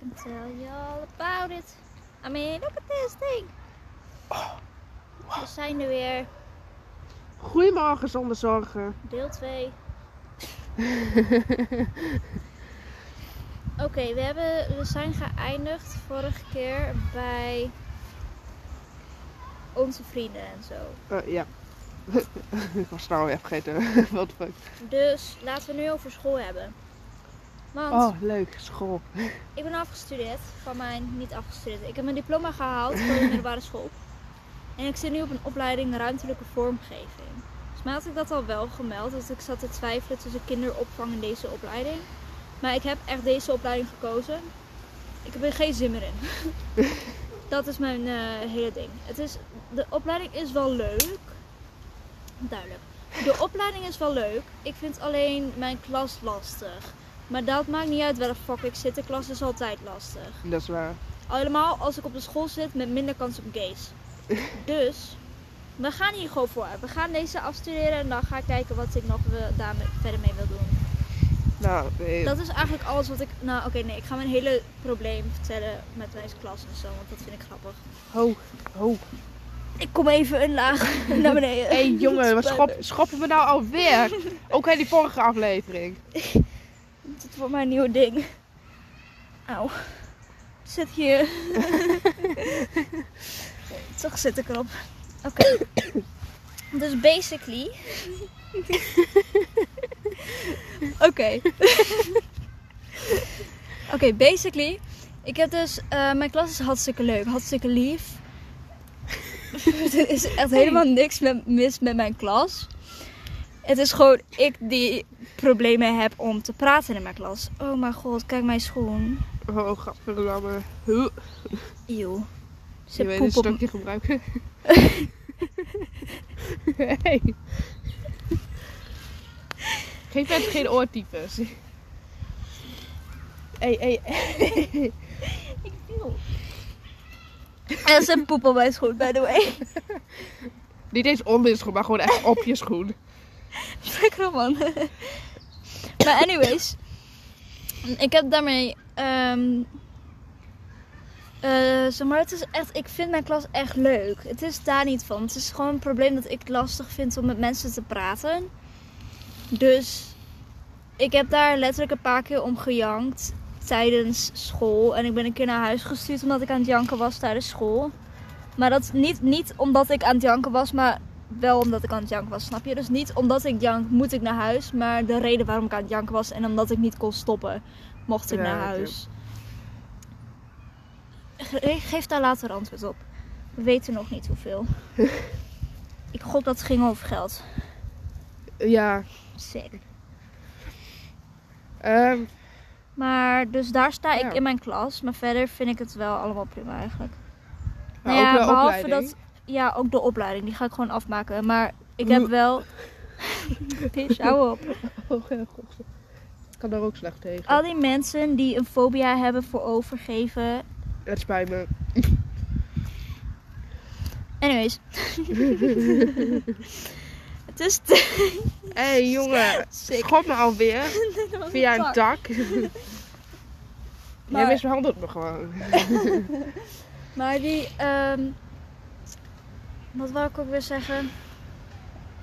can tell you all about it. I mean, look at this thing. We zijn er weer. Goedemorgen zonder zorgen. Deel 2. Oké, we, hebben, we zijn geëindigd vorige keer bij onze vrienden en zo. Eh, ja. ik was nou even vergeten. Wat de fuck. Dus laten we nu over school hebben. Want Oh, leuk. School. ik ben afgestudeerd van mijn, niet afgestudeerd. Ik heb mijn diploma gehaald voor de middelbare school. En ik zit nu op een opleiding ruimtelijke vormgeving. Volgens mij had ik dat al wel gemeld, dat ik zat te twijfelen tussen kinderopvang en deze opleiding. Maar ik heb echt deze opleiding gekozen. Ik heb er geen zin meer in. dat is mijn eh, hele ding. Het is, de opleiding is wel leuk. Duidelijk. De opleiding is wel leuk. Ik vind alleen mijn klas lastig. Maar dat maakt niet uit waar de fuck ik zit. De klas is altijd lastig. Dat is waar. Al helemaal als ik op de school zit met minder kans op gays. Dus, we gaan hier gewoon voor. We gaan deze afstuderen en dan ga ik kijken wat ik nog daar verder mee wil doen. Nou, eh, Dat is eigenlijk alles wat ik... Nou, oké, nee. Ik ga mijn hele probleem vertellen met deze klas en zo. Want dat vind ik grappig. ho, ho. Ik kom even een laag naar beneden. Hé hey, jongen, wat schop, schoppen we nou alweer? Ook in die vorige aflevering. Wordt mijn nieuwe ding. Auw. Zit hier. Toch zit ik erop. Oké. Dus basically. Oké. Oké, basically. Ik heb dus. eh, mijn klas is hartstikke leuk, hartstikke lief. er is echt helemaal niks met, mis met mijn klas. Het is gewoon ik die problemen heb om te praten in mijn klas. Oh mijn god, kijk mijn schoen. Oh, gadverdamme. Huh. Eeuw. Je Ze weet een op stukje gebruiken. hey. Geef mensen geen oortypes. Hey, hey, hey. Ik viel. Er zit poep op mijn schoen, by the way. Niet eens onder je schoen, maar gewoon echt op je schoen. Lekker man. maar anyways. Ik heb daarmee... ehm eh, zeg maar, het is echt... Ik vind mijn klas echt leuk. Het is daar niet van. Het is gewoon een probleem dat ik lastig vind om met mensen te praten. Dus... Ik heb daar letterlijk een paar keer om gejankt tijdens school. En ik ben een keer naar huis gestuurd omdat ik aan het janken was tijdens school. Maar dat niet, niet omdat ik aan het janken was, maar wel omdat ik aan het janken was, snap je? Dus niet omdat ik jank moet ik naar huis, maar de reden waarom ik aan het janken was en omdat ik niet kon stoppen, mocht ik Ja, naar huis. Ge- Geef daar later antwoord op. We weten nog niet hoeveel. ik gok dat het ging over geld. Ja. Sick. ehm, Maar dus daar sta ik Ja. in mijn klas, maar verder vind ik het wel allemaal prima eigenlijk. maar Nou ook ja, behalve opleiding. dat. Ja, ook de opleiding. Die ga ik gewoon afmaken. Maar ik heb wel. Bitch, hou op. Oh, ja, god. Ik kan daar ook slecht tegen. Al die mensen die een fobia hebben voor overgeven. Het spijt me. Anyways. het is. Hé hey, jongen, Sick. schop me alweer. Via een tak. Maar- Jij misbehandelt me gewoon. Maar die. ehm wat wou ik ook weer zeggen?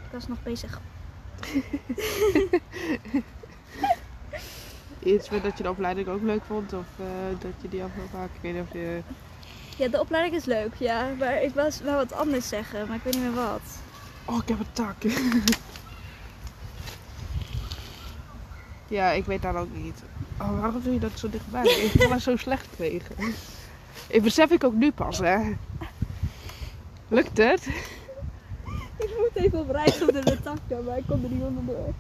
Ik was nog bezig. Iets met dat je de opleiding ook leuk vond of eh, dat je die af wil maken. Ik weet niet of je... Ja, de opleiding is leuk, ja. Maar ik was, wou wat anders zeggen, maar ik weet niet meer wat. Oh, ik heb een tak. ja, ik weet dat ook niet. Oh, waarom doe je dat zo dichtbij? Ik er zo slecht tegen. Ik besef ik ook nu pas, hè. Lukt het? Ik moet even op reis de takken, maar ik kom er niet onderdoor.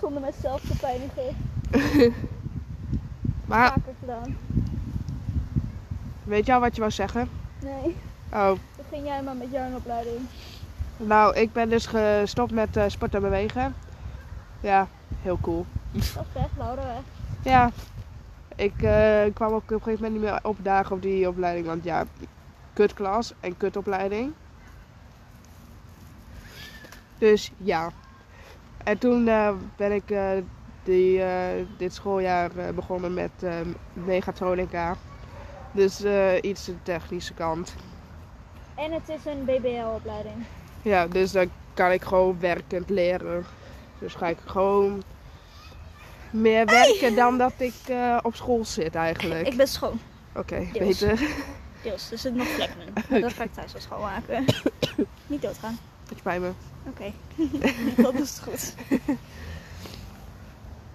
Zonder mezelf te pijnigen. Maar Vaker gedaan. weet je al wat je wou zeggen? Nee, Oh, begin jij maar met jouw opleiding. nou, ik ben dus gestopt met eh, sport en bewegen. Ja, heel cool. Dat is echt Laura. Ja, ik eh, kwam ook op een gegeven moment niet meer opdagen op die opleiding, want ja, kutklas en kutopleiding. Dus ja. En toen eh, ben ik eh, die eh, dit schooljaar begonnen met eh, mechatronica. Dus iets de technische kant. En het is een BBL-opleiding. Ja, dus dan kan ik gewoon werkend leren. Dus ga ik gewoon meer werken dan dat ik op school zit eigenlijk. Ik ben schoon. Oké, beter. Deels, er zitten nog vlekken. Maar Dat ga ik thuis wel schoonmaken. Niet doodgaan. Het spijt me. Oké. dat is goed.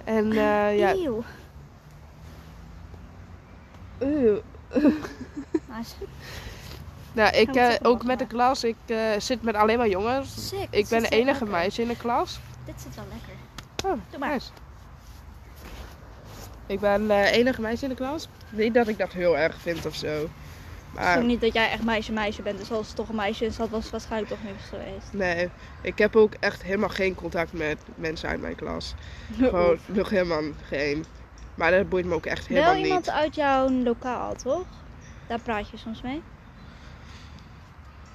En eh, ja. Eeuw. Nice. Nou, ik eh, ook met de klas. Ik eh, zit met alleen maar jongens. Sick. Ik ben de enige lekker. meisje in de klas. Dit zit wel lekker. Oh, Doe maar. nice. Ik ben de enige meisje in de klas. Niet dat ik dat heel erg vind of zo. Het is Maar ook niet dat jij echt meisje-meisje bent. Dus als het toch een meisje is, dat was het waarschijnlijk toch niks geweest. nee, ik heb ook echt helemaal geen contact met mensen uit mijn klas. Gewoon nog helemaal geen. Maar dat boeit me ook echt helemaal Wel iemand niet. uit jouw lokaal, toch? Daar praat je soms mee.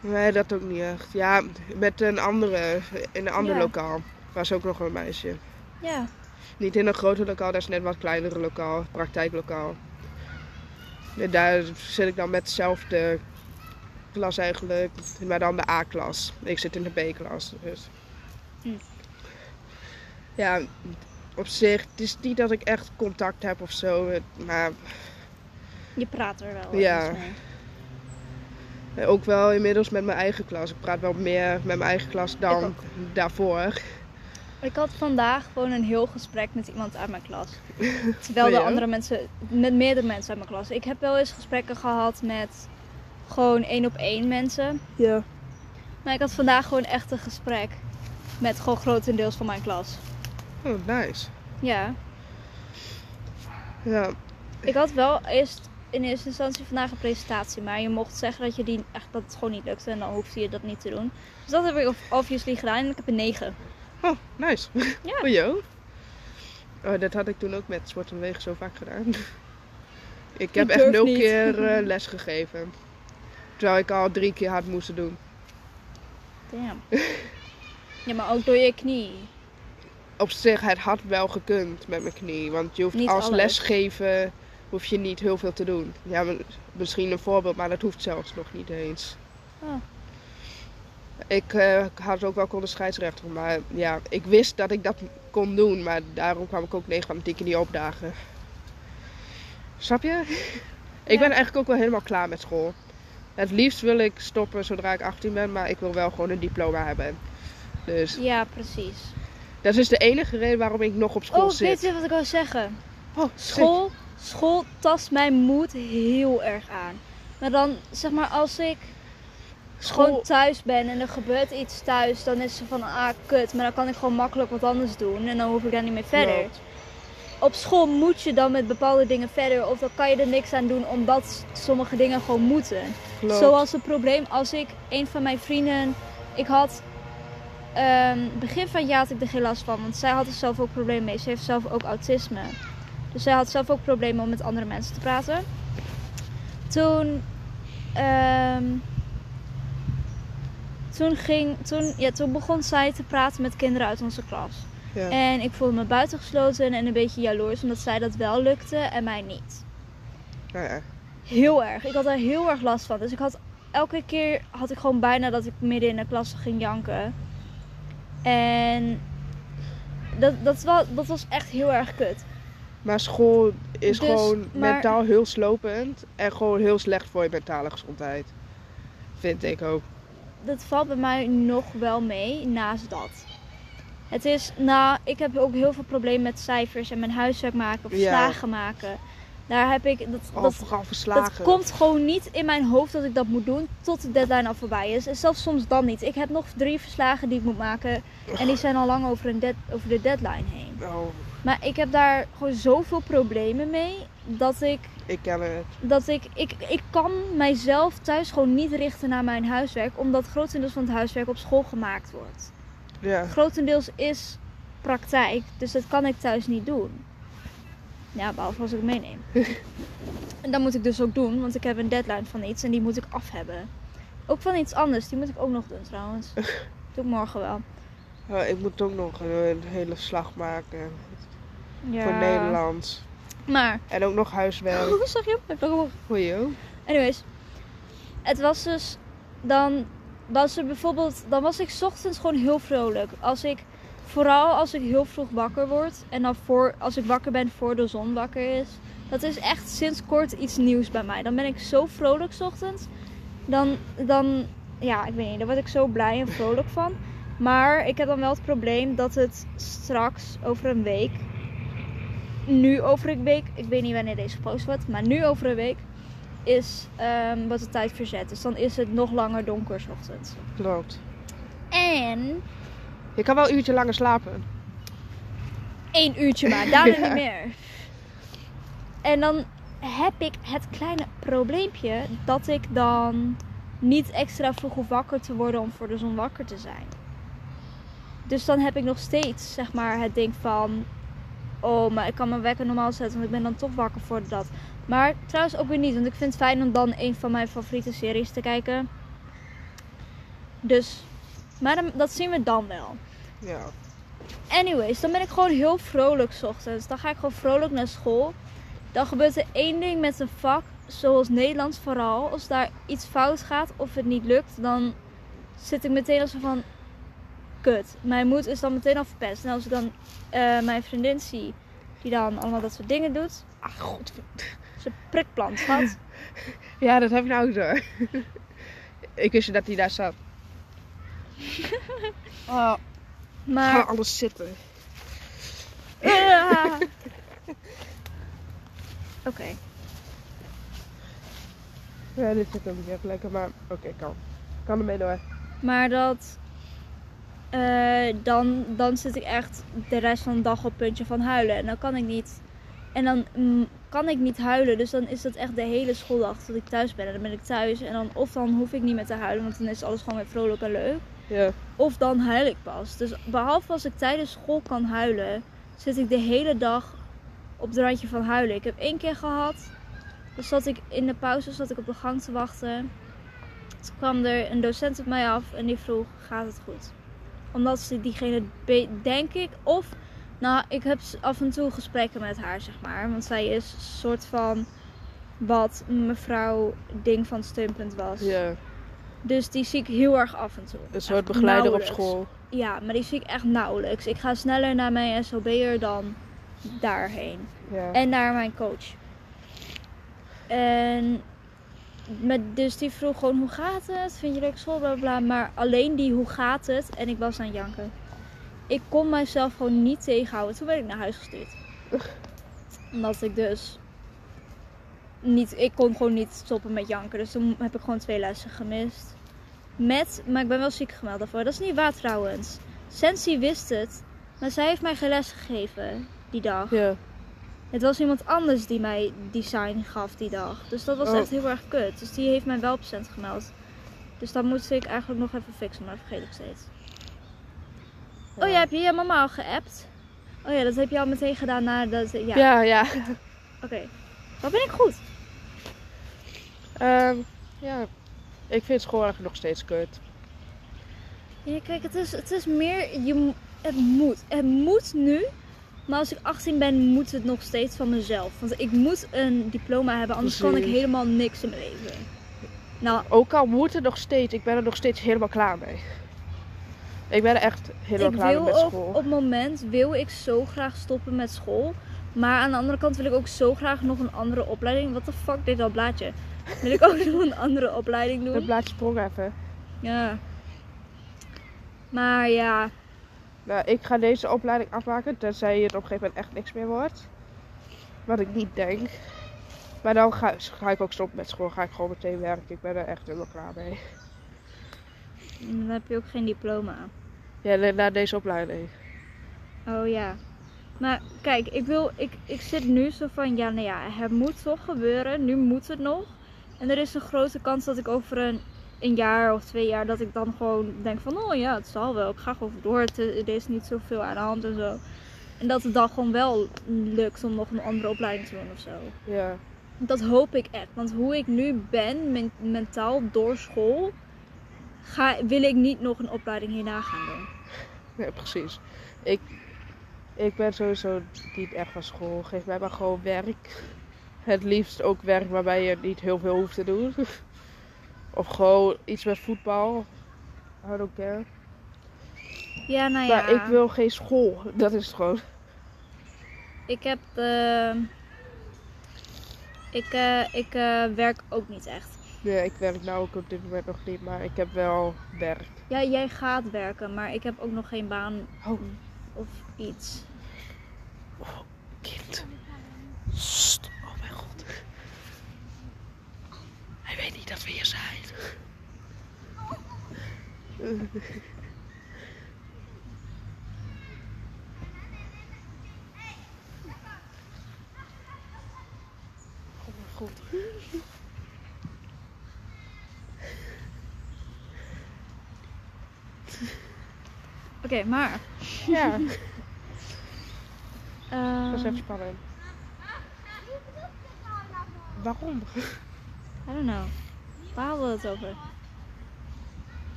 Nee, dat ook niet echt. Ja, met een andere, in een ander Ja. lokaal. Was ook nog een meisje. Ja. Niet in een groter lokaal, dat is net wat kleinere lokaal, praktijklokaal. En daar zit ik dan met dezelfde klas eigenlijk, maar dan de A-klas. Ik zit in de B-klas. Dus. Hm. Ja, op zich, het is niet dat ik echt contact heb of zo, maar Je praat er wel Ja. mee. ook wel inmiddels met mijn eigen klas. Ik praat wel meer met mijn eigen klas dan daarvoor. Ik had vandaag gewoon een heel gesprek met iemand uit mijn klas. Terwijl Oh de andere mensen, met meerdere mensen uit mijn klas. Ik heb wel eens gesprekken gehad met gewoon één op één mensen. Ja. Maar ik had vandaag gewoon echt een gesprek met gewoon grotendeels van mijn klas. Oh, nice. Ja. Ja, Ik had wel eerst in eerste instantie vandaag een presentatie, maar je mocht zeggen dat je die echt dat het gewoon niet lukte en dan hoefde je dat niet te doen. Dus dat heb ik obviously gedaan en ik heb een 9. Oh, nice. Ja. Oh, joh. Oh, dat had ik toen ook met Sport en Wegen zo vaak gedaan. Ik heb echt nul niet. keer eh, les gegeven. Terwijl ik al drie keer had moeten doen. Damn. Ja, maar ook door je knie. Op zich, het had wel gekund met mijn knie. Want je hoeft Niet als alles. lesgeven hoef je niet heel veel te doen. Ja, misschien een voorbeeld, maar dat hoeft zelfs nog niet eens. Oh. Ik eh, had ook wel kon de scheidsrechter, maar ja, ik wist dat ik dat kon doen, maar daarom kwam ik ook 9 van de 10 keer niet opdagen. Snap je? Ik ben eigenlijk ook wel helemaal klaar met school. Het liefst wil ik stoppen zodra ik 18 ben, maar ik wil wel gewoon een diploma hebben. Dus Ja, precies. dat is de enige reden waarom ik nog op school Oh, zit. weet je wat ik wil zeggen? Oh, School, school tast mijn moed heel erg aan. Maar dan, zeg maar, als ik School- gewoon thuis ben en er gebeurt iets thuis, dan is ze van, ah, kut. Maar dan kan ik gewoon makkelijk wat anders doen en dan hoef ik daar niet meer verder. Op school moet je dan met bepaalde dingen verder of dan kan je er niks aan doen omdat sommige dingen gewoon moeten. Klopt. Zoals het probleem als ik een van mijn vrienden. Ik had. ehm, begin van het jaar had ik er geen last van, want zij had er zelf ook problemen mee. Ze heeft zelf ook autisme. Dus zij had zelf ook problemen om met andere mensen te praten. Toen. ehm, toen, ging, toen, ja, toen begon zij te praten met kinderen uit onze klas. Ja. En ik voelde me buitengesloten en een beetje jaloers omdat zij dat wel lukte en mij niet. Nou ja. Heel erg. Ik had daar heel erg last van. Dus ik had elke keer had ik gewoon bijna dat ik midden in de klas ging janken. En dat, dat, was, dat was echt heel erg kut. Maar school is Dus, gewoon maar- mentaal heel slopend en gewoon heel slecht voor je mentale gezondheid. Vind ik ook. Dat valt bij mij nog wel mee naast dat. Het is, nou, ik heb ook heel veel problemen met cijfers en mijn huiswerk maken of Ja. slagen maken. Daar heb ik, dat, Oh, dat, dat verslagen. komt gewoon niet in mijn hoofd dat ik dat moet doen tot de deadline al voorbij is. En zelfs soms dan niet. Ik heb nog drie verslagen die ik moet maken en die zijn al lang over, een dead, over de deadline heen. Oh, Maar ik heb daar gewoon zoveel problemen mee dat ik, ik ken het. dat ik, ik, ik kan mijzelf thuis gewoon niet richten naar mijn huiswerk, omdat grotendeels van het huiswerk op school gemaakt wordt. Ja. Grotendeels is praktijk, dus dat kan ik thuis niet doen. Ja, behalve als ik het meeneem. en dat moet ik dus ook doen, want ik heb een deadline van iets en die moet ik af hebben. Ook van iets anders, die moet ik ook nog doen trouwens. Doe ik morgen wel. Ik moet ook nog een, een hele slag maken. Ja. voor Nederland. Maar, En ook nog huiswerk. hoe zag je hem? Nog Goeie hoor. Anyways, het was dus dan was er bijvoorbeeld, dan was ik ochtends gewoon heel vrolijk. Als ik, vooral als ik heel vroeg wakker word en dan voor, als ik wakker ben voor de zon wakker is. Dat is echt sinds kort iets nieuws bij mij. Dan ben ik zo vrolijk 's ochtends. Dan, dan, ja, ik weet niet, daar word ik zo blij en vrolijk van. Maar ik heb dan wel het probleem dat het straks over een week, nu over een week, ik weet niet wanneer deze gepost wordt, maar nu over een week is ehm wat de tijd verzet. Dus dan is het nog langer donker 's ochtends. Klopt. En Je kan wel een uurtje langer slapen. één uurtje maar, daarna Ja. niet meer. En dan heb ik het kleine probleempje dat ik dan niet extra vroeg hoef wakker te worden om voor de zon wakker te zijn. Dus dan heb ik nog steeds zeg maar het ding van oh, maar ik kan mijn wekker normaal zetten, want ik ben dan toch wakker voor dat. Maar trouwens ook weer niet, want ik vind het fijn om dan een van mijn favoriete series te kijken. Dus, maar dan- dat zien we dan wel. Ja. Anyways, dan ben ik gewoon heel vrolijk 's ochtends. Dan ga ik gewoon vrolijk naar school. Dan gebeurt er één ding met een vak, zoals Nederlands vooral. Als daar iets fout gaat of het niet lukt, dan zit ik meteen als van... Kut, mijn moed is dan meteen al verpest. En als ik dan eh, mijn vriendin zie, die dan allemaal dat soort dingen doet. Ach, god. Ze prikplant, schat. Ja, dat heb ik nou ook zo. ik wist dat hij daar zat. Oh, ga Maar... alles zitten. Ah. Oké. Ja, dit zit hem niet echt lekker, maar oké, kan. Kan ermee door. Maar dat. Eh, dan, dan zit ik echt de rest van de dag op het puntje van huilen. En dan kan ik niet. En dan mm, kan ik niet huilen. Dus dan is dat echt de hele schooldag tot ik thuis ben. En dan ben ik thuis. En dan, of dan hoef ik niet meer te huilen. Want dan is alles gewoon weer vrolijk en leuk. Ja. Of dan huil ik pas. Dus behalve als ik tijdens school kan huilen. Zit ik de hele dag op het randje van huilen. Ik heb één keer gehad. Dus zat ik in de pauze zat ik op de gang te wachten. Toen kwam er een docent op mij af en die vroeg: Gaat het goed? Omdat ze diegene, denk ik, of. Nou, ik heb af en toe gesprekken met haar, zeg maar. Want zij is een soort van. Wat mevrouw Ding van Steunpunt was. ja. Dus die zie ik heel erg af en toe. Een soort begeleider op school. Ja, maar die zie ik echt nauwelijks. Ik ga sneller naar mijn SOB'er dan daarheen. Ja. En naar mijn coach. En dus die vroeg gewoon hoe gaat het? Vind je leuk school? Bla bla bla. Maar alleen die hoe gaat het? En ik was aan het janken. Ik kon mijzelf gewoon niet tegenhouden. Toen werd ik naar huis gestuurd. Omdat ik dus niet, ik kon gewoon niet stoppen met janken. Dus toen heb ik gewoon twee lessen gemist. Met, maar ik ben wel ziek gemeld daarvoor. Dat is niet waar trouwens. Sensi wist het. Maar zij heeft mij geen les gegeven die dag. ja. Het was iemand anders die mij design gaf die dag. Dus dat was Oh. echt heel erg kut. Dus die heeft mij wel op cent gemeld. Dus dat moest ik eigenlijk nog even fixen, maar dat vergeet ik steeds. Oh ja, heb je je mama al geappt? Oh ja, dat heb je al meteen gedaan nadat... Ja, Ja, ja. oké. Wat ben ik goed? Ehm, ja. Ik vind school eigenlijk nog steeds kut. Ja, kijk, het is, het is meer... Je, het moet. Het moet nu. Maar als ik 18 ben, moet het nog steeds van mezelf. Want ik moet een diploma hebben, anders kan ik helemaal niks in mijn leven. Nou, Ook al moet het nog steeds, ik ben er nog steeds helemaal klaar mee. Ik ben er echt helemaal klaar mee met ook school. op het moment wil ik zo graag stoppen met school. Maar aan de andere kant wil ik ook zo graag nog een andere opleiding. Wat de fuck dit al blaadje? Wil ik ook nog een andere opleiding Het doen? blaadje sprong even. Ja. Maar ja, Nou, ik ga deze opleiding afmaken, tenzij het op een gegeven moment echt niks meer wordt. Wat ik niet denk. Maar dan ga, ga ik ook stoppen met school, ga ik gewoon meteen werken. Ik ben er echt helemaal klaar mee. dan heb je ook geen diploma. Ja, na- deze opleiding. Oh ja. Maar kijk, ik wil, ik, ik zit nu zo van, ja, nou ja, het moet toch gebeuren. Nu moet het nog. En er is een grote kans dat ik over een, een jaar of twee jaar, dat ik dan gewoon denk van, oh ja, het zal wel. Ik ga gewoon door. Het, er is niet zoveel aan de hand en zo. En dat het dan gewoon wel lukt om nog een andere opleiding te doen of zo. Ja. Dat hoop ik echt. Want hoe ik nu ben, men- mentaal door school, ga, wil ik niet nog een opleiding hierna gaan doen. ja, precies. Ik, Ik ben sowieso niet echt van school. Geef mij maar gewoon werk. Het liefst ook werk waarbij je niet heel veel hoeft te doen. Of gewoon iets met voetbal. I don't care. Ja, nou ja. Maar ik wil geen school. Dat is het gewoon. Ik heb. eh, ik eh, ik eh, werk ook niet echt. Nee, ik werk nou ook op dit moment nog niet, maar ik heb wel werk. Ja, jij gaat werken, maar ik heb ook nog geen baan Oh, of iets. kind. Sst. Oh mijn god. Hij weet niet dat we hier god. Oké, maar. Ja, eh, dat is even spannend. Waarom? I don't know. Waar hadden we het over?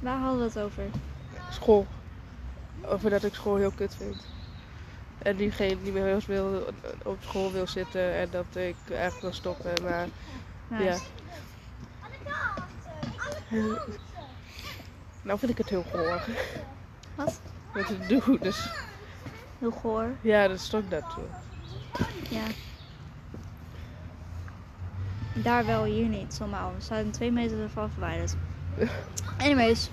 Waar hadden we het over? School. Over dat ik school heel kut vind. En nu geen, niet meer heel veel op school wil zitten en dat ik echt wil stoppen. Maar Nice. ja. Nou vind ik het heel goor. Wat? Wat ik doe, dus Heel goor. ja, dat stond dat zo. Ja. Daar wel, hier niet. Zomaar. We zijn twee meter ervan verwijderd. Anyways.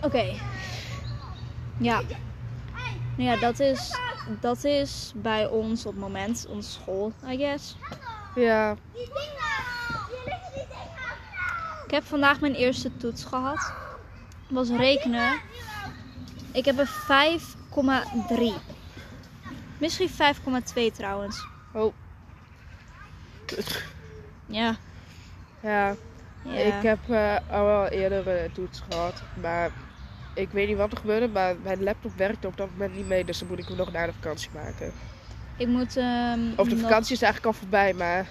Oké. Ja. Nou ja, dat is, dat is bij ons op het moment, onze school, I guess. Ja, Ik heb vandaag mijn eerste toets gehad. was rekenen. Ik heb een 5,3. Misschien 5,2 trouwens. oh. Ja. Ja, ja. ik heb eh, al wel eerder een toets gehad. Maar ik weet niet wat er gebeurde, maar mijn laptop werkte op dat moment niet mee. Dus dan moet ik hem nog na de vakantie maken. Ik moet. ehm, Of de nog- vakantie is eigenlijk al voorbij, maar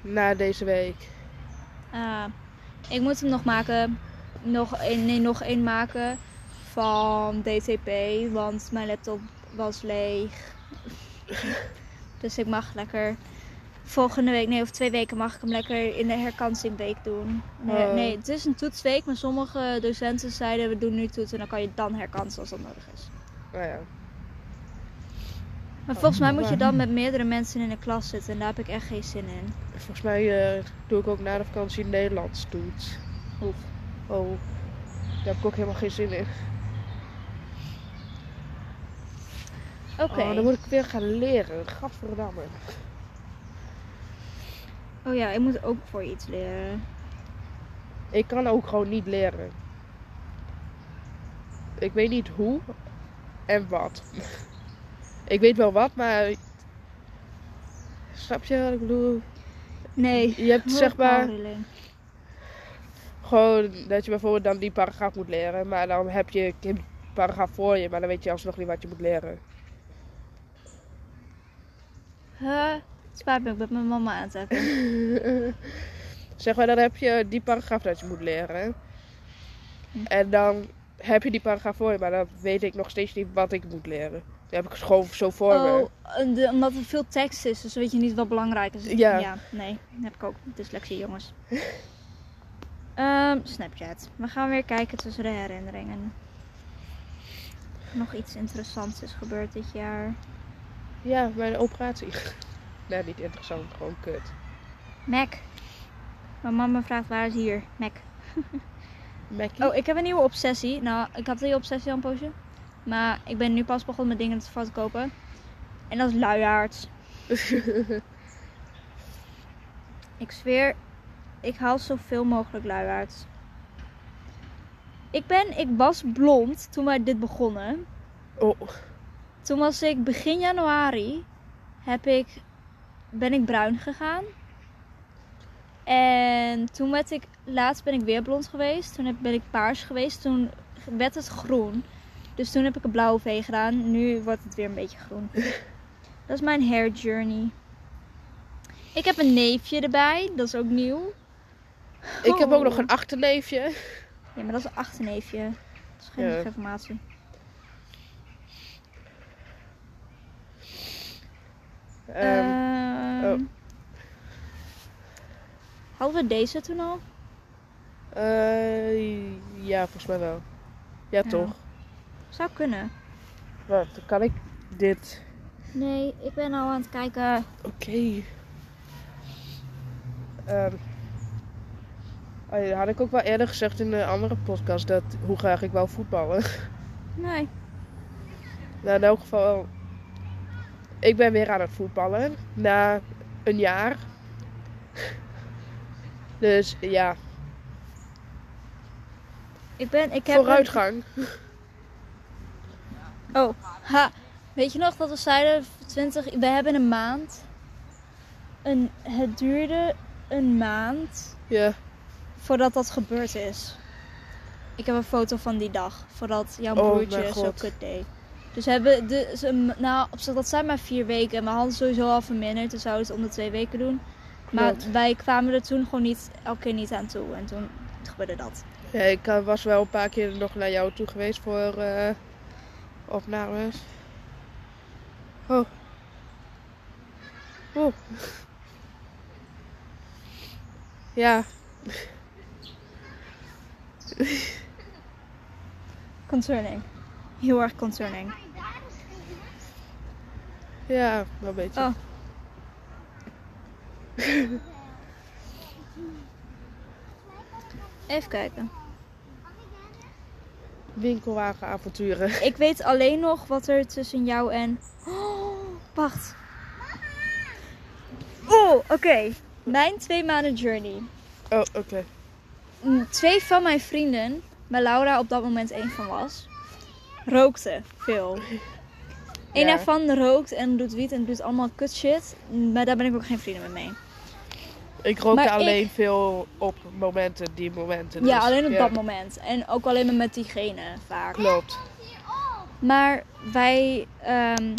na deze week. Ah, ik moet hem nog maken. Nog één, nee, nog één maken van DTP, want mijn laptop was leeg. dus ik mag lekker volgende week, nee, of twee weken mag ik hem lekker in de herkansingweek doen. Nee, Oh. nee, het is een toetsweek, maar sommige docenten zeiden we doen nu toets en dan kan je dan herkansen als dat nodig is. Nou ja. Maar volgens mij moet je waar. dan met meerdere mensen in de klas zitten en daar heb ik echt geen zin in. Volgens mij eh, doe ik ook na de vakantie Nederlands toets. Oef. Oh, daar heb ik ook helemaal geen zin in. Oké. Oh, dan moet ik weer gaan leren. Gadverdamme. Oh ja, ik moet ook voor iets leren. Ik kan ook gewoon niet leren. Ik weet niet hoe en wat. Ik weet wel wat, maar... Snap je wat ik bedoel? Nee. Je hebt zeg maar gewoon dat je bijvoorbeeld dan die paragraaf moet leren. Maar dan heb je een paragraaf voor je, maar dan weet je alsnog niet wat je moet leren. Huh? Spijt me, ik ben mijn mama aan het zeg maar, dan heb je die paragraaf dat je moet leren. En dan heb je die paragraaf voor je, maar dan weet ik nog steeds niet wat ik moet leren. Dan heb ik het gewoon zo voor me. Oh, de- omdat er veel tekst is, dus weet je niet wat belangrijk is. Ja. nee, dat heb ik ook. Dyslexie, jongens. Ehm, Snapchat. We gaan weer kijken tussen de herinneringen. Nog iets interessants is gebeurd dit jaar. Ja, mijn operatie. Nee, niet interessant, gewoon kut. Mac. Mijn mama vraagt waar is hier? Mac. Mackie? Oh, ik heb een nieuwe obsessie. Nou, ik had die obsessie al een poosje. Maar ik ben nu pas begonnen met dingen te van te kopen. En dat is luiaards. Ik zweer, ik haal zoveel mogelijk luiaards. Ik ben, ik was blond toen wij dit begonnen. oh, Toen was ik begin januari, heb ik, ben ik bruin gegaan. En toen werd ik, laatst ben ik weer blond geweest. Toen ben ik paars geweest. Toen werd het groen. Dus toen heb ik een blauwe vee gedaan. Nu wordt het weer een beetje groen. Dat is mijn hair journey. Ik heb een neefje erbij. Dat is ook nieuw. Ik heb ook nog oh. een achterneefje. Ja, maar dat is een achterneefje. Dat is geen informatie. Ehm. Ehm oh. Hadden we deze toen al? eh, ja, volgens mij wel. Ja, Ja. toch? Zou kunnen. Dan kan ik dit. Nee, ik ben al aan het kijken. Oké. Ehm, oh ja, had ik ook wel eerder gezegd in een andere podcast dat hoe graag ik wou voetballen. Nee. Nou, in elk geval, ik ben weer aan het voetballen na een jaar. Dus ja, Ik ben, ik heb... vooruitgang. Oh, ha. Weet je nog dat we zeiden 20... We hebben een maand. Een, het duurde een maand Ja, voordat dat gebeurd is. Ik heb een foto van die dag. Voordat jouw Oh, broertje zo kut deed. Dus we hebben de, ze- nou, op zich, dat zijn maar vier weken. En we hadden sowieso al verminderd. Dus zouden het om de twee weken doen. Maar Klopt. wij kwamen er toen gewoon niet, elke keer niet aan toe. En toen gebeurde dat. ja ik eh, was wel een paar keer nog naar jou toe geweest voor eh, opnames. Oh. Oh. Ja, Concerning. Heel erg concerning. ja, wel een beetje. Oh. Even kijken. Winkelwagenavonturen. Ik weet alleen nog wat er tussen jou en. Oh, wacht. Oh, oké. Mijn twee maanden journey. Oh, oké. Mm, Twee van mijn vrienden, waar Laura op dat moment één van was, rookten veel. Eén Ja. daarvan rookt en doet wiet en doet allemaal kut shit. Maar daar ben ik ook geen vrienden mee mee. Ik rookte Maar alleen ik- veel op momenten, die momenten. Ja, dus, alleen op ja, dat moment. En ook alleen maar met diegene vaak. Klopt. Maar wij. ehm,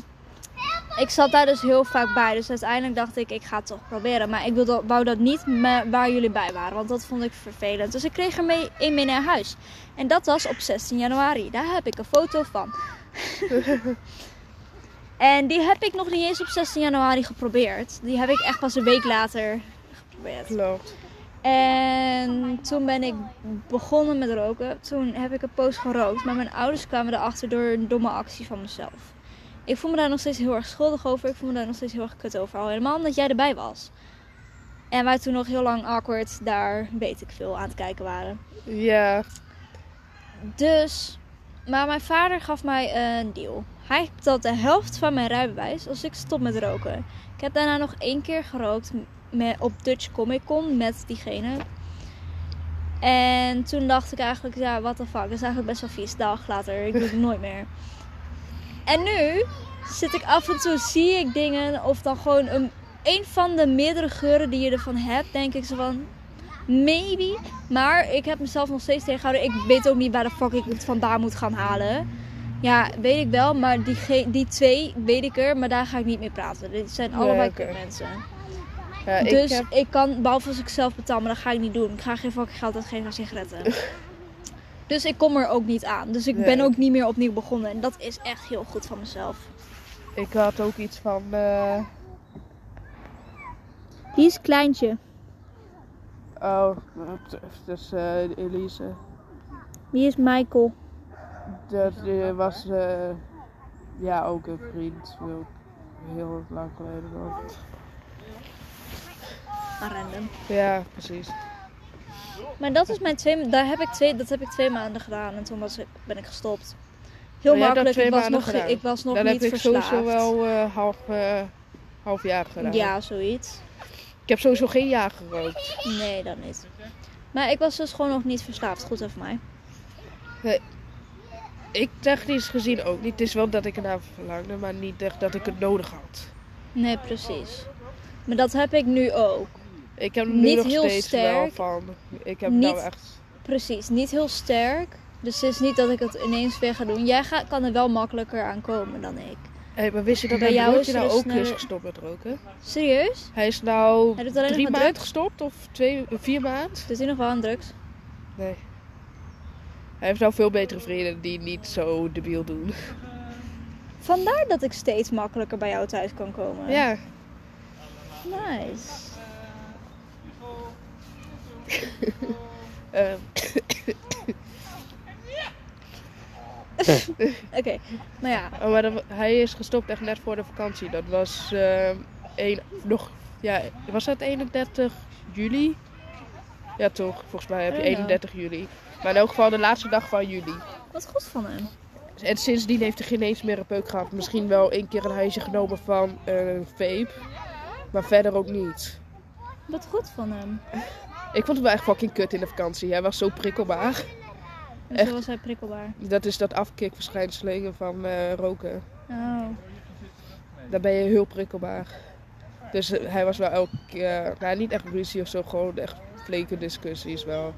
ik zat daar dus heel vaak bij. Dus uiteindelijk dacht ik, ik ga het toch proberen. Maar ik wilde, wou dat niet waar jullie bij waren. Want dat vond ik vervelend. Dus ik kreeg er mee, een mee naar huis. En dat was op 16 januari. Daar heb ik een foto van. en die heb ik nog niet eens op 16 januari geprobeerd. Die heb ik echt pas een week later geprobeerd. Klopt. En toen ben ik begonnen met roken. Toen heb ik een poos gerookt. Maar mijn ouders kwamen erachter door een domme actie van mezelf. Ik voel me daar nog steeds heel erg schuldig over. Ik voel me daar nog steeds heel erg kut over. Al helemaal omdat jij erbij was. En wij toen nog heel lang awkward daar, weet ik veel, aan het kijken waren. Ja, Dus, maar mijn vader gaf mij een deal. Hij betaalt de helft van mijn rijbewijs als ik stop met roken. Ik heb daarna nog één keer gerookt met, op Dutch Comic Con met diegene. En toen dacht ik eigenlijk, ja, what the fuck, dat is eigenlijk best wel vies. Dag later, ik doe het nooit meer. En nu zit ik af en toe, zie ik dingen of dan gewoon een, een van de meerdere geuren die je ervan hebt, denk ik zo van, maybe. Maar ik heb mezelf nog steeds tegengehouden. Ik weet ook niet waar de fuck ik het vandaan moet gaan halen. Ja, weet ik wel. Maar die, die twee weet ik er. Maar daar ga ik niet mee praten. Dit zijn Nee, oké. mensen. ja ik dus heb... ik kan, behalve als ik zelf betaal, maar dat ga ik niet doen. Ik ga geen fucking geld uitgeven aan sigaretten. dus ik kom er ook niet aan. Dus ik Nee. ben ook niet meer opnieuw begonnen. En dat is echt heel goed van mezelf. Ik had ook iets van... eh, Die is kleintje. Oh, dus eh Elise. Die is Michael. Dat eh, was eh, ja ook een vriend. Heel, heel lang geleden. Random. Ja, precies. Maar dat is mijn twee, daar heb ik twee, dat heb ik twee maanden gedaan en toen was ik, ben ik gestopt. Heel makkelijk, ik was, nog, gedaan. ik was nog dan niet heb ik verslaafd. sowieso wel eh, half, eh, half jaar gedaan. Ja, zoiets. Ik heb sowieso geen jaar gerookt. Nee, dat niet. Maar ik was dus gewoon nog niet verslaafd. Goed over mij. Ik technisch gezien ook niet. Het is wel dat ik ernaar verlangde, maar niet echt dat ik het nodig had. Nee, precies. Maar dat heb ik nu ook. Ik heb er nu Niet nog heel steeds wel sterk. van. Ik heb Niet- nou echt. Precies, niet heel sterk. Dus het is niet dat ik het ineens weer ga doen. Jij ga, kan er wel makkelijker aan komen dan ik. Hé, maar wist je dat mijn jou broertje is er nou ook is gestopt met roken? Serieus? Hij is nou Hij drie maanden gestopt of twee, vier maanden? Doet hij nog wel aan drugs? Nee. Hij heeft nou veel betere vrienden die niet zo debiel doen. Vandaar dat ik steeds makkelijker bij jou thuis kan komen. Ja, Nice. Ehm, Oké, maar ja. oh, maar dat hij is gestopt echt net voor de vakantie. Dat was ehm, een, nog, ja, was dat 31 juli? Ja toch, volgens mij heb je I don't know. 31 juli. Maar in elk geval de laatste dag van juli. Wat goed van hem. En sindsdien heeft hij geen eens meer een peuk gehad. Misschien wel één keer een huisje genomen van een vape. Maar verder ook niet. Wat goed van hem. Ik vond het wel echt fucking kut in de vakantie. Hij was zo prikkelbaar. En Echt? zo was hij prikkelbaar. Dat is dat afkikverschijnselen van eh, roken. Oh. Dan ben je heel prikkelbaar. Dus eh, hij was wel elke keer, nou niet echt ruzie of zo, gewoon echt fleke discussies wel.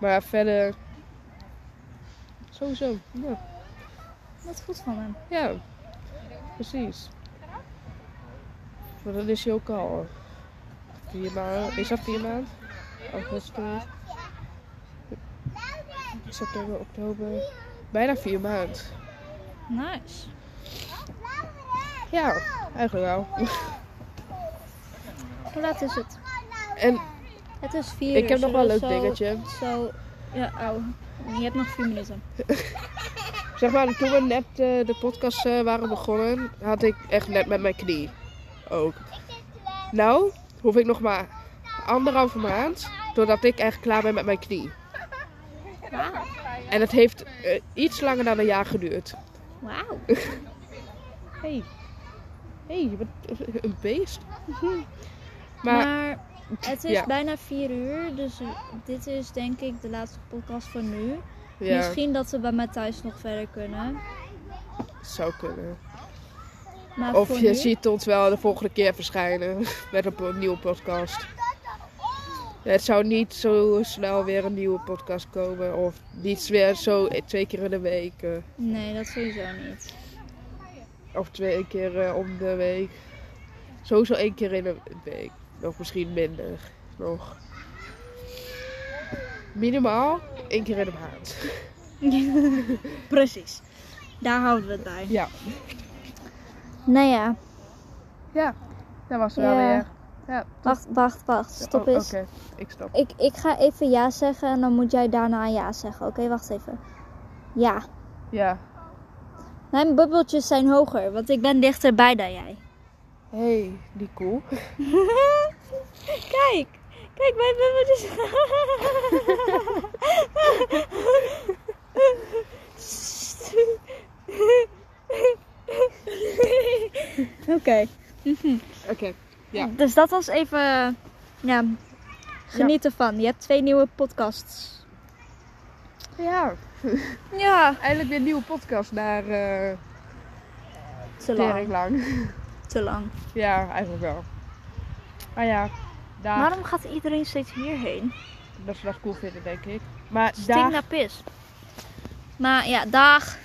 Maar verder, sowieso, ja, Wat goed van hem. ja precies. Maar dan is hij ook al vier maanden, is dat vier maanden? Augustus, september, oktober, bijna vier maanden. Nice. Ja, eigenlijk wel. Hoe laat is het? En Het is vier Ik heb nog wel een leuk dingetje. Zo. Ja, oh. Je hebt nog vier minuten. Zeg maar, toen we net eh, de podcast eh, waren begonnen, had ik echt net met mijn knie ook. Nou, hoef ik nog maar anderhalve maand, doordat ik echt klaar ben met mijn knie. Wauw. En het heeft eh, iets langer dan een jaar geduurd. Wauw. Hey. Hey, je bent een beest. Maar, Maar, het is ja. bijna vier uur. Dus dit is denk ik de laatste podcast voor nu. ja, Misschien dat we bij mij thuis nog verder kunnen. zou kunnen. Maar Of je nu, ziet ons wel de volgende keer verschijnen met een nieuwe podcast. Het zou niet zo snel weer een nieuwe podcast komen. Of niet weer zo twee keer in de week. eh, Nee, dat sowieso niet. Of twee keer eh, om de week. Sowieso één keer in de week. Nog misschien minder. Nog. Minimaal één keer in de maand. Precies. Daar houden we het bij. Ja. Nou ja, Ja, dat was wel weer. Ja. wacht, wacht, wacht. Stop Oh, eens. Oké, ik stop. Ik, ik ga even ja zeggen en dan moet jij daarna ja zeggen. Oké, wacht even. Ja. Ja. Mijn bubbeltjes zijn hoger, want ik ben dichterbij dan jij. Hey, die cool. Kijk, kijk, mijn bubbeltjes. Oké. Oké. Ja. Dus dat was even, ja, geniet ervan. Je hebt twee nieuwe podcasts. Ja. Ja. Eindelijk weer een nieuwe podcast naar eh Te lang. lang. Te lang. Ja, eigenlijk wel. Maar ja, daar, Waarom gaat iedereen steeds hierheen? dat ze dat cool vinden, denk ik. Maar Stinkt daar naar pis. Maar ja, dag.